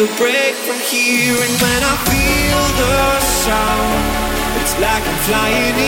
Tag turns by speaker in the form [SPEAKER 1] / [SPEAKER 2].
[SPEAKER 1] a break from here, and when I feel the sound, it's like I'm flying.